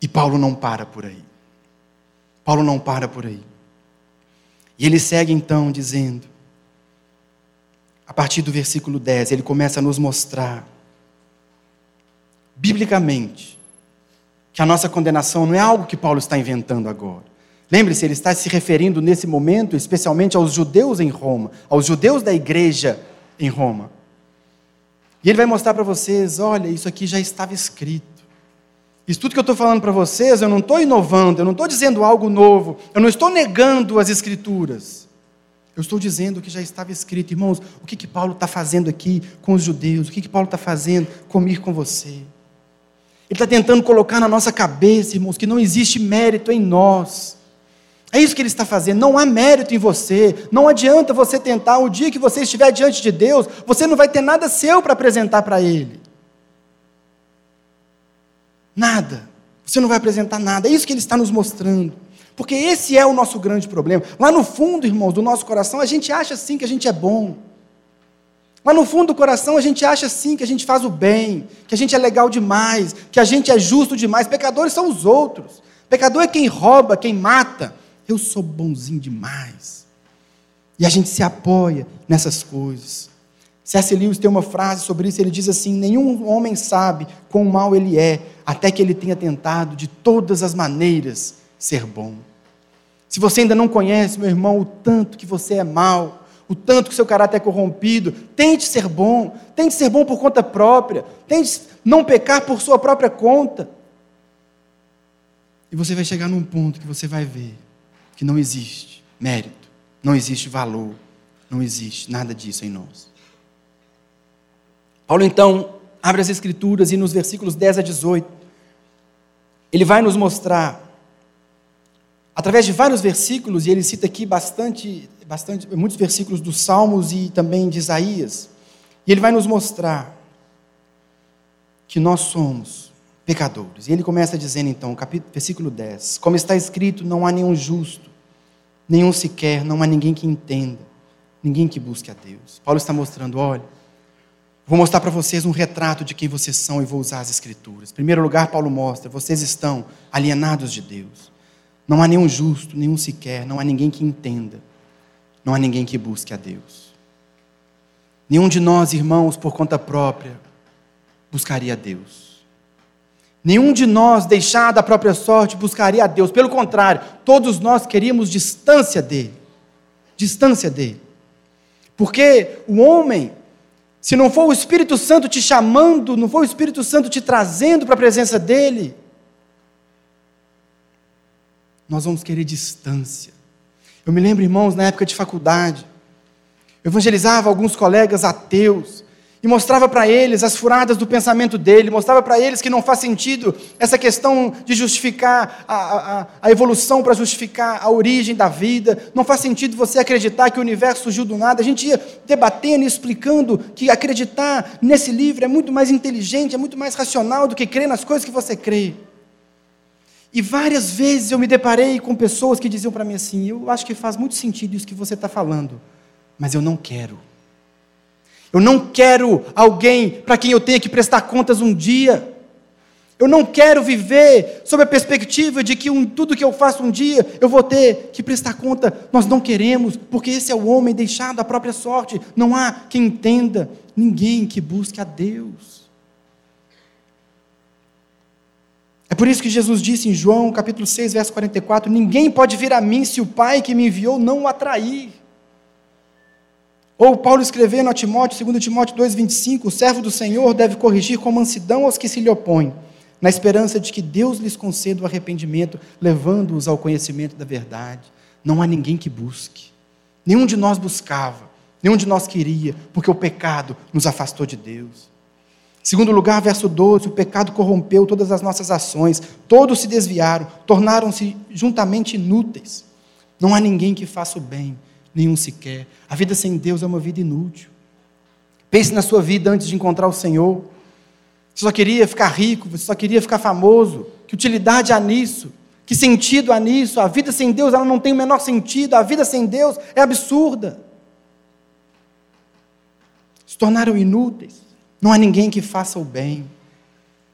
[SPEAKER 1] E Paulo não para por aí. Paulo não para por aí. E ele segue então dizendo, a partir do versículo 10, ele começa a nos mostrar, biblicamente, que a nossa condenação não é algo que Paulo está inventando agora. Lembre-se, ele está se referindo nesse momento especialmente aos judeus em Roma, aos judeus da igreja em Roma. E ele vai mostrar para vocês: olha, isso aqui já estava escrito. Isso tudo que eu estou falando para vocês, eu não estou inovando, eu não estou dizendo algo novo, eu não estou negando as Escrituras. Eu estou dizendo o que já estava escrito. Irmãos, o que, que Paulo está fazendo aqui com os judeus? O que, que Paulo está fazendo comigo com você? Ele está tentando colocar na nossa cabeça, irmãos, que não existe mérito em nós. É isso que ele está fazendo. Não há mérito em você. Não adianta você tentar. O dia que você estiver diante de Deus, você não vai ter nada seu para apresentar para Ele. Nada. Você não vai apresentar nada. É isso que ele está nos mostrando. Porque esse é o nosso grande problema. Lá no fundo, irmãos, do nosso coração, a gente acha sim que a gente é bom. Lá no fundo do coração, a gente acha sim que a gente faz o bem, que a gente é legal demais, que a gente é justo demais. Pecadores são os outros. Pecador é quem rouba, quem mata eu sou bonzinho demais. E a gente se apoia nessas coisas. C.S. Lewis tem uma frase sobre isso, ele diz assim: Nenhum homem sabe quão mal ele é, até que ele tenha tentado de todas as maneiras ser bom. Se você ainda não conhece, meu irmão, o tanto que você é mal, o tanto que seu caráter é corrompido, tente ser bom, tente ser bom por conta própria, tente não pecar por sua própria conta. E você vai chegar num ponto que você vai ver que não existe mérito, não existe valor, não existe nada disso em nós. Paulo então abre as Escrituras e nos versículos 10 a 18, ele vai nos mostrar, através de vários versículos, e ele cita aqui bastante, bastante muitos versículos dos Salmos e também de Isaías, e ele vai nos mostrar que nós somos pecadores. E ele começa dizendo então, capítulo, versículo 10: Como está escrito, não há nenhum justo, nenhum sequer, não há ninguém que entenda, ninguém que busque a Deus. Paulo está mostrando: olha, vou mostrar para vocês um retrato de quem vocês são e vou usar as Escrituras. Em primeiro lugar, Paulo mostra: vocês estão alienados de Deus. Não há nenhum justo, nenhum sequer, não há ninguém que entenda, não há ninguém que busque a Deus. Nenhum de nós, irmãos, por conta própria, buscaria a Deus. Nenhum de nós, deixado à própria sorte, buscaria a Deus. Pelo contrário, todos nós queríamos distância dele. Distância dele. Porque o homem, se não for o Espírito Santo te chamando, não for o Espírito Santo te trazendo para a presença dele, nós vamos querer distância. Eu me lembro, irmãos, na época de faculdade, eu evangelizava alguns colegas ateus, e mostrava para eles as furadas do pensamento dele, mostrava para eles que não faz sentido essa questão de justificar a, a, a evolução para justificar a origem da vida, não faz sentido você acreditar que o universo surgiu do nada. A gente ia debatendo e explicando que acreditar nesse livro é muito mais inteligente, é muito mais racional do que crer nas coisas que você crê. E várias vezes eu me deparei com pessoas que diziam para mim assim: Eu acho que faz muito sentido isso que você está falando, mas eu não quero. Eu não quero alguém para quem eu tenha que prestar contas um dia. Eu não quero viver sob a perspectiva de que um, tudo que eu faço um dia eu vou ter que prestar conta. Nós não queremos, porque esse é o homem deixado à própria sorte. Não há quem entenda, ninguém que busque a Deus. É por isso que Jesus disse em João, capítulo 6, verso 44: Ninguém pode vir a mim se o Pai que me enviou não o atrair. Ou Paulo escrevendo a Timóteo, 2 Timóteo 2,25: O servo do Senhor deve corrigir com mansidão aos que se lhe opõem, na esperança de que Deus lhes conceda o arrependimento, levando-os ao conhecimento da verdade. Não há ninguém que busque. Nenhum de nós buscava, nenhum de nós queria, porque o pecado nos afastou de Deus. Segundo lugar, verso 12: o pecado corrompeu todas as nossas ações, todos se desviaram, tornaram-se juntamente inúteis. Não há ninguém que faça o bem, nenhum sequer. A vida sem Deus é uma vida inútil. Pense na sua vida antes de encontrar o Senhor. Você só queria ficar rico, você só queria ficar famoso. Que utilidade há nisso? Que sentido há nisso? A vida sem Deus ela não tem o menor sentido. A vida sem Deus é absurda. Se tornaram inúteis. Não há ninguém que faça o bem.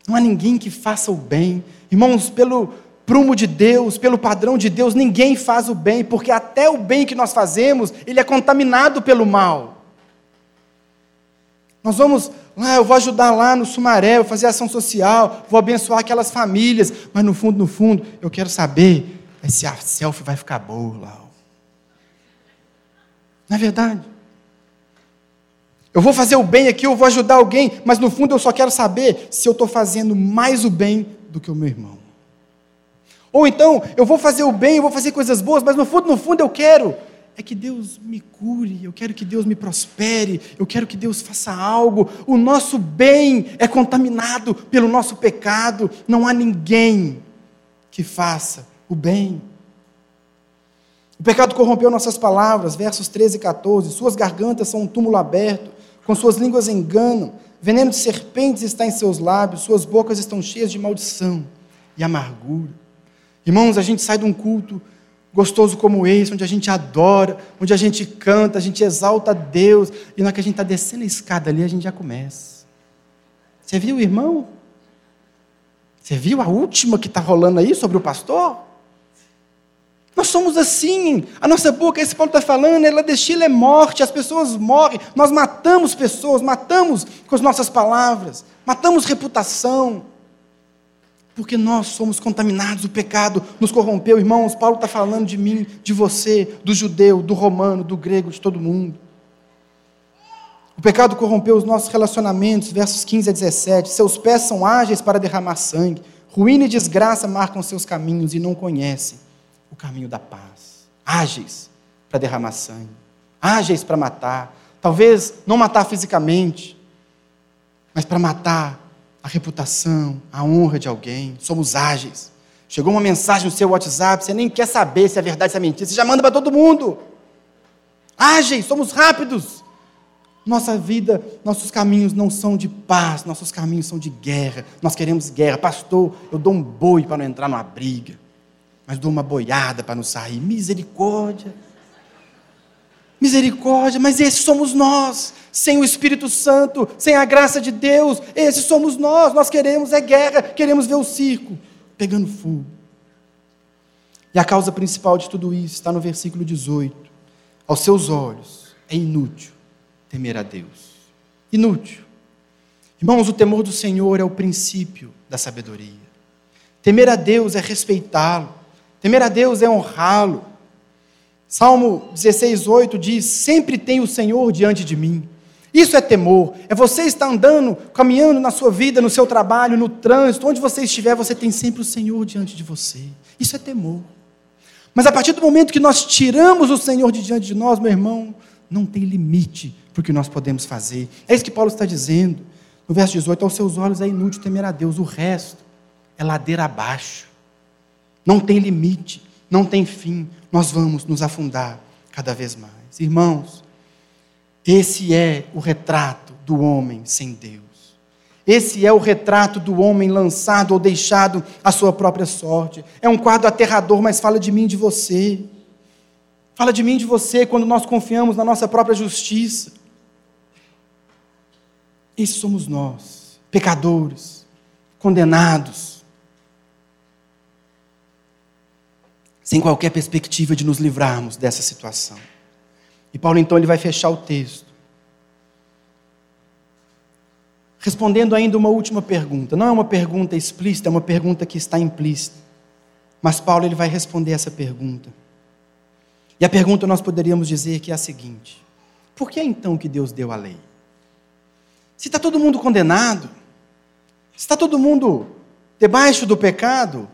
[SPEAKER 1] Não há ninguém que faça o bem. Irmãos, pelo prumo de Deus, pelo padrão de Deus, ninguém faz o bem, porque até o bem que nós fazemos, ele é contaminado pelo mal. Nós vamos lá, eu vou ajudar lá no Sumaré, vou fazer ação social, vou abençoar aquelas famílias, mas no fundo, no fundo, eu quero saber se a selfie vai ficar boa lá. Não é verdade? Eu vou fazer o bem aqui, eu vou ajudar alguém, mas no fundo eu só quero saber se eu estou fazendo mais o bem do que o meu irmão. Ou então, eu vou fazer o bem, eu vou fazer coisas boas, mas no fundo, no fundo eu quero é que Deus me cure, eu quero que Deus me prospere, eu quero que Deus faça algo. O nosso bem é contaminado pelo nosso pecado, não há ninguém que faça o bem. O pecado corrompeu nossas palavras, versos 13 e 14. Suas gargantas são um túmulo aberto, com suas línguas enganam, veneno de serpentes está em seus lábios, suas bocas estão cheias de maldição e amargura. Irmãos, a gente sai de um culto gostoso como esse, onde a gente adora, onde a gente canta, a gente exalta a Deus, e na hora que a gente está descendo a escada ali, a gente já começa. Você viu, irmão? Você viu a última que está rolando aí sobre o pastor? Nós somos assim. A nossa boca, esse Paulo está falando, ela destila é morte, as pessoas morrem. Nós matamos pessoas, matamos com as nossas palavras, matamos reputação. Porque nós somos contaminados, o pecado nos corrompeu. Irmãos, Paulo está falando de mim, de você, do judeu, do romano, do grego, de todo mundo. O pecado corrompeu os nossos relacionamentos, versos 15 a 17. Seus pés são ágeis para derramar sangue, ruína e desgraça marcam seus caminhos e não conhecem o caminho da paz. Ágeis para derramar sangue, ágeis para matar. Talvez não matar fisicamente, mas para matar a reputação, a honra de alguém. Somos ágeis. Chegou uma mensagem no seu WhatsApp, você nem quer saber se é verdade, se é mentira, você já manda para todo mundo. Ágeis, somos rápidos. Nossa vida, nossos caminhos não são de paz, nossos caminhos são de guerra. Nós queremos guerra. Pastor, eu dou um boi para não entrar numa briga mas dou uma boiada para não sair. Misericórdia. Misericórdia, mas esses somos nós, sem o Espírito Santo, sem a graça de Deus, esses somos nós. Nós queremos é guerra, queremos ver o circo pegando fogo. E a causa principal de tudo isso está no versículo 18. Aos seus olhos é inútil temer a Deus. Inútil. Irmãos, o temor do Senhor é o princípio da sabedoria. Temer a Deus é respeitá-lo. Temer a Deus é honrá-lo. Salmo 16, 8 diz: Sempre tem o Senhor diante de mim. Isso é temor. É você estar andando, caminhando na sua vida, no seu trabalho, no trânsito, onde você estiver, você tem sempre o Senhor diante de você. Isso é temor. Mas a partir do momento que nós tiramos o Senhor de diante de nós, meu irmão, não tem limite para o que nós podemos fazer. É isso que Paulo está dizendo. No verso 18: Aos seus olhos é inútil temer a Deus, o resto é ladeira abaixo não tem limite, não tem fim. Nós vamos nos afundar cada vez mais. Irmãos, esse é o retrato do homem sem Deus. Esse é o retrato do homem lançado ou deixado à sua própria sorte. É um quadro aterrador, mas fala de mim e de você. Fala de mim e de você quando nós confiamos na nossa própria justiça. Esses somos nós, pecadores, condenados sem qualquer perspectiva de nos livrarmos dessa situação. E Paulo então ele vai fechar o texto. respondendo ainda uma última pergunta. Não é uma pergunta explícita, é uma pergunta que está implícita. Mas Paulo ele vai responder essa pergunta. E a pergunta nós poderíamos dizer que é a seguinte: por que então que Deus deu a lei? Se está todo mundo condenado, se está todo mundo debaixo do pecado,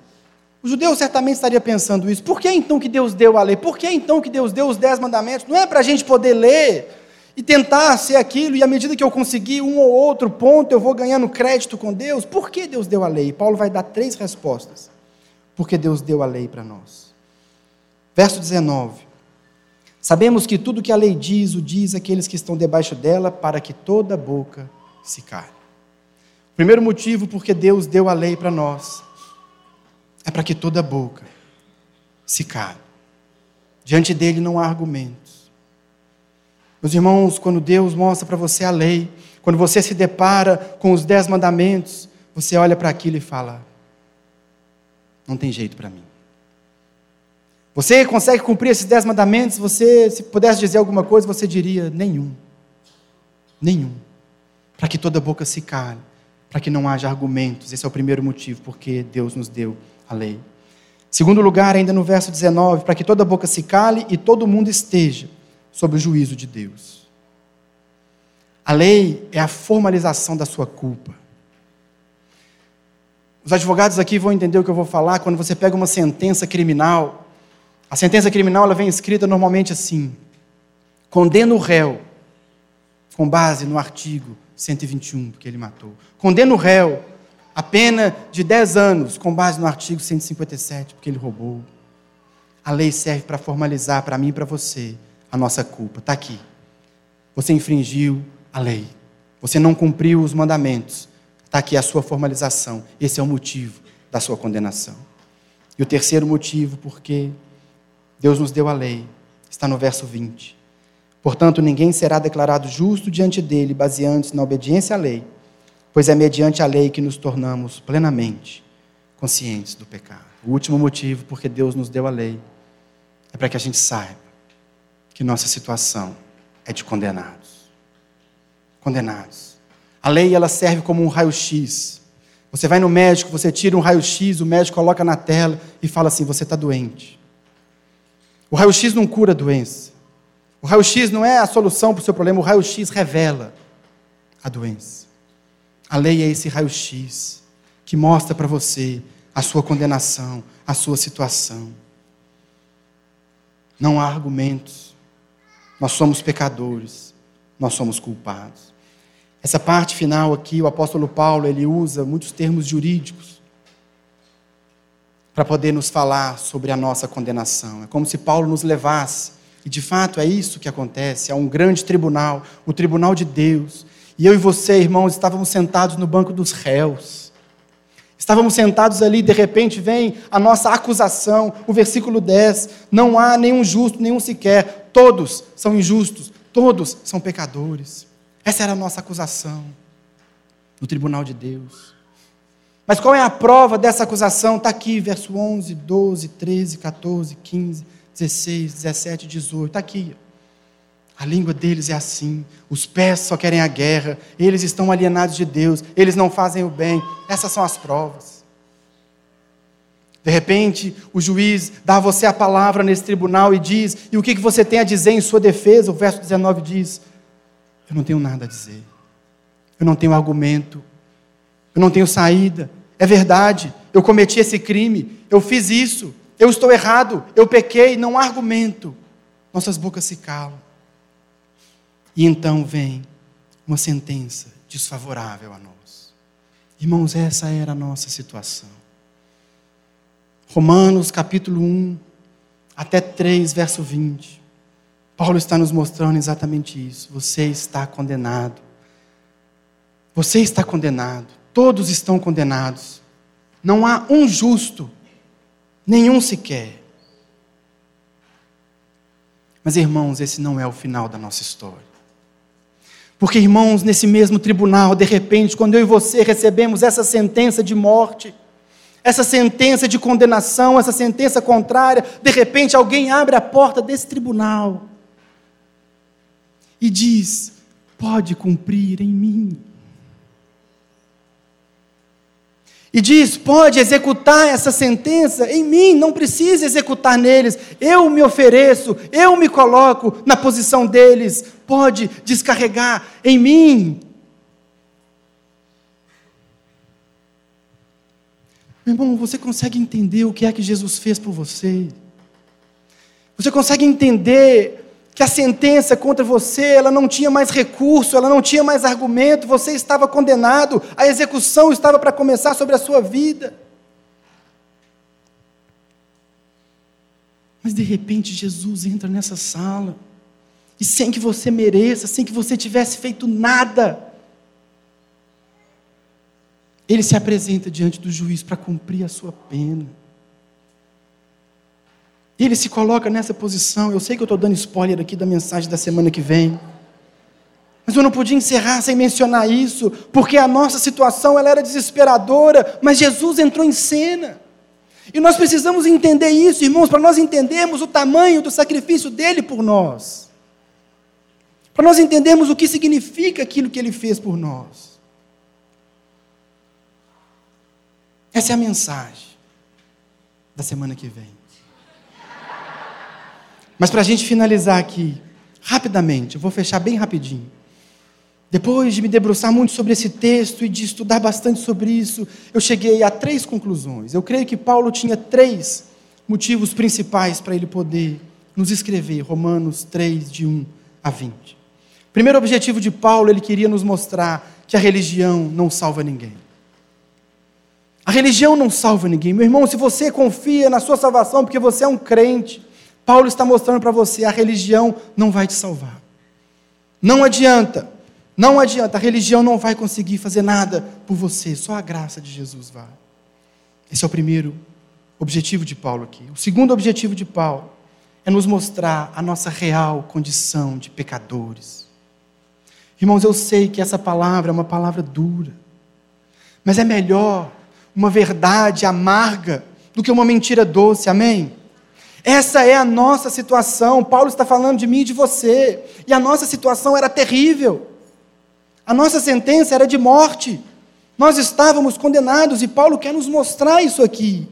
[SPEAKER 1] o judeu certamente estaria pensando isso. Por que então que Deus deu a lei? Por que então que Deus deu os dez mandamentos? Não é para a gente poder ler e tentar ser aquilo, e à medida que eu conseguir um ou outro ponto, eu vou ganhando crédito com Deus? Por que Deus deu a lei? Paulo vai dar três respostas. Porque Deus deu a lei para nós. Verso 19. Sabemos que tudo que a lei diz, o diz aqueles que estão debaixo dela, para que toda boca se cale. Primeiro motivo porque Deus deu a lei para nós é para que toda boca se cale. Diante dele não há argumentos. Meus irmãos, quando Deus mostra para você a lei, quando você se depara com os dez mandamentos, você olha para aquilo e fala: não tem jeito para mim. Você consegue cumprir esses dez mandamentos? Você, se pudesse dizer alguma coisa, você diria: nenhum. Nenhum. Para que toda boca se cale, para que não haja argumentos. Esse é o primeiro motivo, porque Deus nos deu a lei. Segundo lugar, ainda no verso 19, para que toda boca se cale e todo mundo esteja sob o juízo de Deus. A lei é a formalização da sua culpa. Os advogados aqui vão entender o que eu vou falar quando você pega uma sentença criminal a sentença criminal ela vem escrita normalmente assim: condena o réu, com base no artigo 121, porque ele matou. Condena o réu a pena de 10 anos, com base no artigo 157, porque ele roubou. A lei serve para formalizar para mim e para você a nossa culpa. Está aqui. Você infringiu a lei. Você não cumpriu os mandamentos. Está aqui a sua formalização. Esse é o motivo da sua condenação. E o terceiro motivo, porque Deus nos deu a lei, está no verso 20. Portanto, ninguém será declarado justo diante dele, baseando-se na obediência à lei, pois é mediante a lei que nos tornamos plenamente conscientes do pecado. O último motivo porque Deus nos deu a lei é para que a gente saiba que nossa situação é de condenados. Condenados. A lei ela serve como um raio-x. Você vai no médico, você tira um raio-x, o médico coloca na tela e fala assim: você está doente. O raio-x não cura a doença. O raio-x não é a solução para o seu problema, o raio-x revela a doença. A lei é esse raio-x que mostra para você a sua condenação, a sua situação. Não há argumentos. Nós somos pecadores, nós somos culpados. Essa parte final aqui, o apóstolo Paulo, ele usa muitos termos jurídicos para poder nos falar sobre a nossa condenação. É como se Paulo nos levasse, e de fato é isso que acontece, é um grande tribunal, o tribunal de Deus. E eu e você, irmãos, estávamos sentados no banco dos réus. Estávamos sentados ali, de repente vem a nossa acusação, o versículo 10: não há nenhum justo, nenhum sequer, todos são injustos, todos são pecadores. Essa era a nossa acusação no tribunal de Deus. Mas qual é a prova dessa acusação? Está aqui, verso 11, 12, 13, 14, 15, 16, 17, 18. Está aqui. A língua deles é assim. Os pés só querem a guerra. Eles estão alienados de Deus. Eles não fazem o bem. Essas são as provas. De repente, o juiz dá a você a palavra nesse tribunal e diz: E o que você tem a dizer em sua defesa? O verso 19 diz: Eu não tenho nada a dizer. Eu não tenho argumento eu não tenho saída. É verdade, eu cometi esse crime, eu fiz isso, eu estou errado, eu pequei, não há argumento. Nossas bocas se calam. E então vem uma sentença desfavorável a nós. Irmãos, essa era a nossa situação. Romanos capítulo 1, até 3, verso 20. Paulo está nos mostrando exatamente isso. Você está condenado. Você está condenado. Todos estão condenados. Não há um justo, nenhum sequer. Mas, irmãos, esse não é o final da nossa história. Porque, irmãos, nesse mesmo tribunal, de repente, quando eu e você recebemos essa sentença de morte, essa sentença de condenação, essa sentença contrária, de repente alguém abre a porta desse tribunal e diz: pode cumprir em mim. E diz: pode executar essa sentença em mim, não precisa executar neles. Eu me ofereço, eu me coloco na posição deles. Pode descarregar em mim. Meu irmão, você consegue entender o que é que Jesus fez por você? Você consegue entender que a sentença contra você, ela não tinha mais recurso, ela não tinha mais argumento, você estava condenado, a execução estava para começar sobre a sua vida. Mas de repente Jesus entra nessa sala, e sem que você mereça, sem que você tivesse feito nada, ele se apresenta diante do juiz para cumprir a sua pena. E ele se coloca nessa posição. Eu sei que eu estou dando spoiler aqui da mensagem da semana que vem. Mas eu não podia encerrar sem mencionar isso, porque a nossa situação ela era desesperadora, mas Jesus entrou em cena. E nós precisamos entender isso, irmãos, para nós entendermos o tamanho do sacrifício dele por nós. Para nós entendermos o que significa aquilo que ele fez por nós. Essa é a mensagem da semana que vem. Mas para a gente finalizar aqui, rapidamente, eu vou fechar bem rapidinho. Depois de me debruçar muito sobre esse texto e de estudar bastante sobre isso, eu cheguei a três conclusões. Eu creio que Paulo tinha três motivos principais para ele poder nos escrever Romanos 3, de 1 a 20. Primeiro objetivo de Paulo, ele queria nos mostrar que a religião não salva ninguém. A religião não salva ninguém. Meu irmão, se você confia na sua salvação porque você é um crente, Paulo está mostrando para você: a religião não vai te salvar. Não adianta, não adianta, a religião não vai conseguir fazer nada por você, só a graça de Jesus vai. Esse é o primeiro objetivo de Paulo aqui. O segundo objetivo de Paulo é nos mostrar a nossa real condição de pecadores. Irmãos, eu sei que essa palavra é uma palavra dura, mas é melhor uma verdade amarga do que uma mentira doce, amém? Essa é a nossa situação. Paulo está falando de mim e de você. E a nossa situação era terrível. A nossa sentença era de morte. Nós estávamos condenados e Paulo quer nos mostrar isso aqui.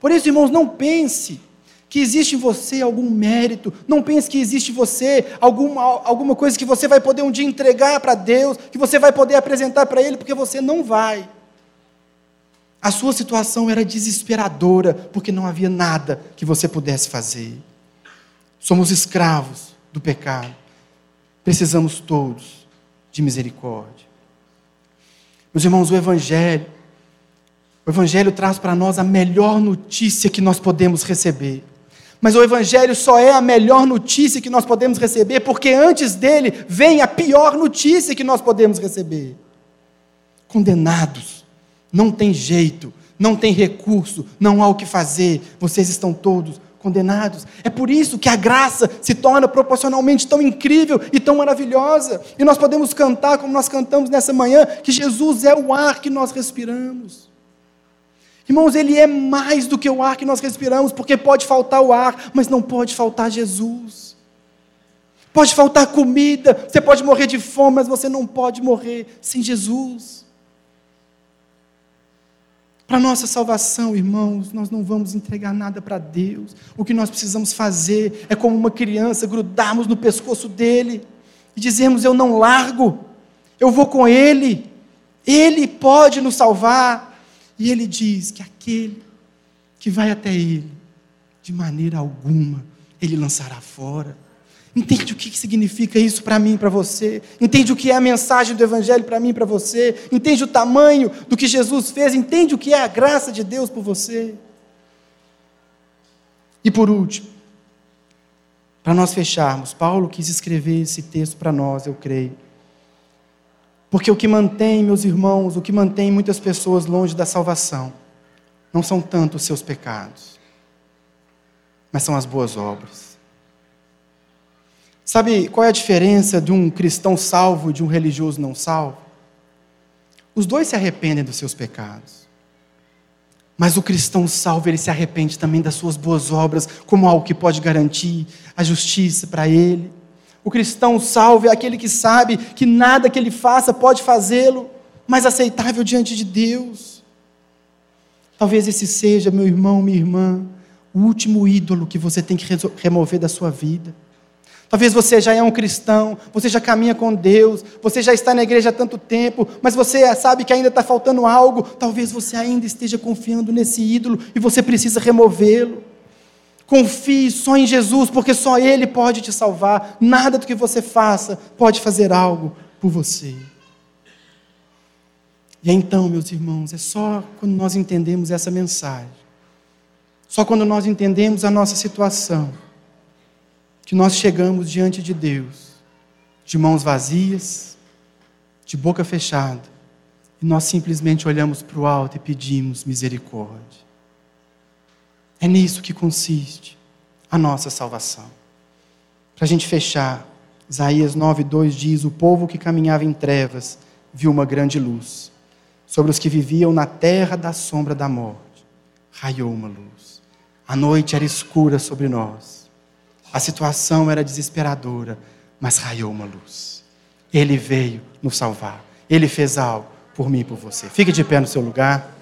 [SPEAKER 1] Por isso, irmãos, não pense que existe em você algum mérito, não pense que existe em você alguma, alguma coisa que você vai poder um dia entregar para Deus, que você vai poder apresentar para Ele, porque você não vai. A sua situação era desesperadora, porque não havia nada que você pudesse fazer. Somos escravos do pecado. Precisamos todos de misericórdia. Meus irmãos, o Evangelho, o Evangelho traz para nós a melhor notícia que nós podemos receber. Mas o Evangelho só é a melhor notícia que nós podemos receber, porque antes dele vem a pior notícia que nós podemos receber: condenados não tem jeito, não tem recurso, não há o que fazer, vocês estão todos condenados. É por isso que a graça se torna proporcionalmente tão incrível e tão maravilhosa. E nós podemos cantar, como nós cantamos nessa manhã, que Jesus é o ar que nós respiramos. Irmãos, Ele é mais do que o ar que nós respiramos, porque pode faltar o ar, mas não pode faltar Jesus. Pode faltar comida, você pode morrer de fome, mas você não pode morrer sem Jesus. Para nossa salvação, irmãos, nós não vamos entregar nada para Deus. O que nós precisamos fazer é como uma criança, grudarmos no pescoço dele e dizermos: Eu não largo, eu vou com ele, ele pode nos salvar. E ele diz que aquele que vai até ele, de maneira alguma, ele lançará fora. Entende o que significa isso para mim e para você? Entende o que é a mensagem do Evangelho para mim e para você? Entende o tamanho do que Jesus fez? Entende o que é a graça de Deus por você? E por último, para nós fecharmos, Paulo quis escrever esse texto para nós, eu creio. Porque o que mantém, meus irmãos, o que mantém muitas pessoas longe da salvação, não são tanto os seus pecados, mas são as boas obras. Sabe qual é a diferença de um cristão salvo e de um religioso não salvo? Os dois se arrependem dos seus pecados. Mas o cristão salvo, ele se arrepende também das suas boas obras, como algo que pode garantir a justiça para ele. O cristão salvo é aquele que sabe que nada que ele faça pode fazê-lo mais aceitável diante de Deus. Talvez esse seja, meu irmão, minha irmã, o último ídolo que você tem que remover da sua vida. Talvez você já é um cristão, você já caminha com Deus, você já está na igreja há tanto tempo, mas você sabe que ainda está faltando algo. Talvez você ainda esteja confiando nesse ídolo e você precisa removê-lo. Confie só em Jesus, porque só Ele pode te salvar. Nada do que você faça pode fazer algo por você. E então, meus irmãos, é só quando nós entendemos essa mensagem, só quando nós entendemos a nossa situação, que nós chegamos diante de Deus, de mãos vazias, de boca fechada, e nós simplesmente olhamos para o alto e pedimos misericórdia. É nisso que consiste a nossa salvação. Para a gente fechar, Isaías 9,2 diz: O povo que caminhava em trevas viu uma grande luz. Sobre os que viviam na terra da sombra da morte, raiou uma luz. A noite era escura sobre nós a situação era desesperadora, mas raiou uma luz. Ele veio nos salvar. Ele fez algo por mim e por você. Fique de pé no seu lugar.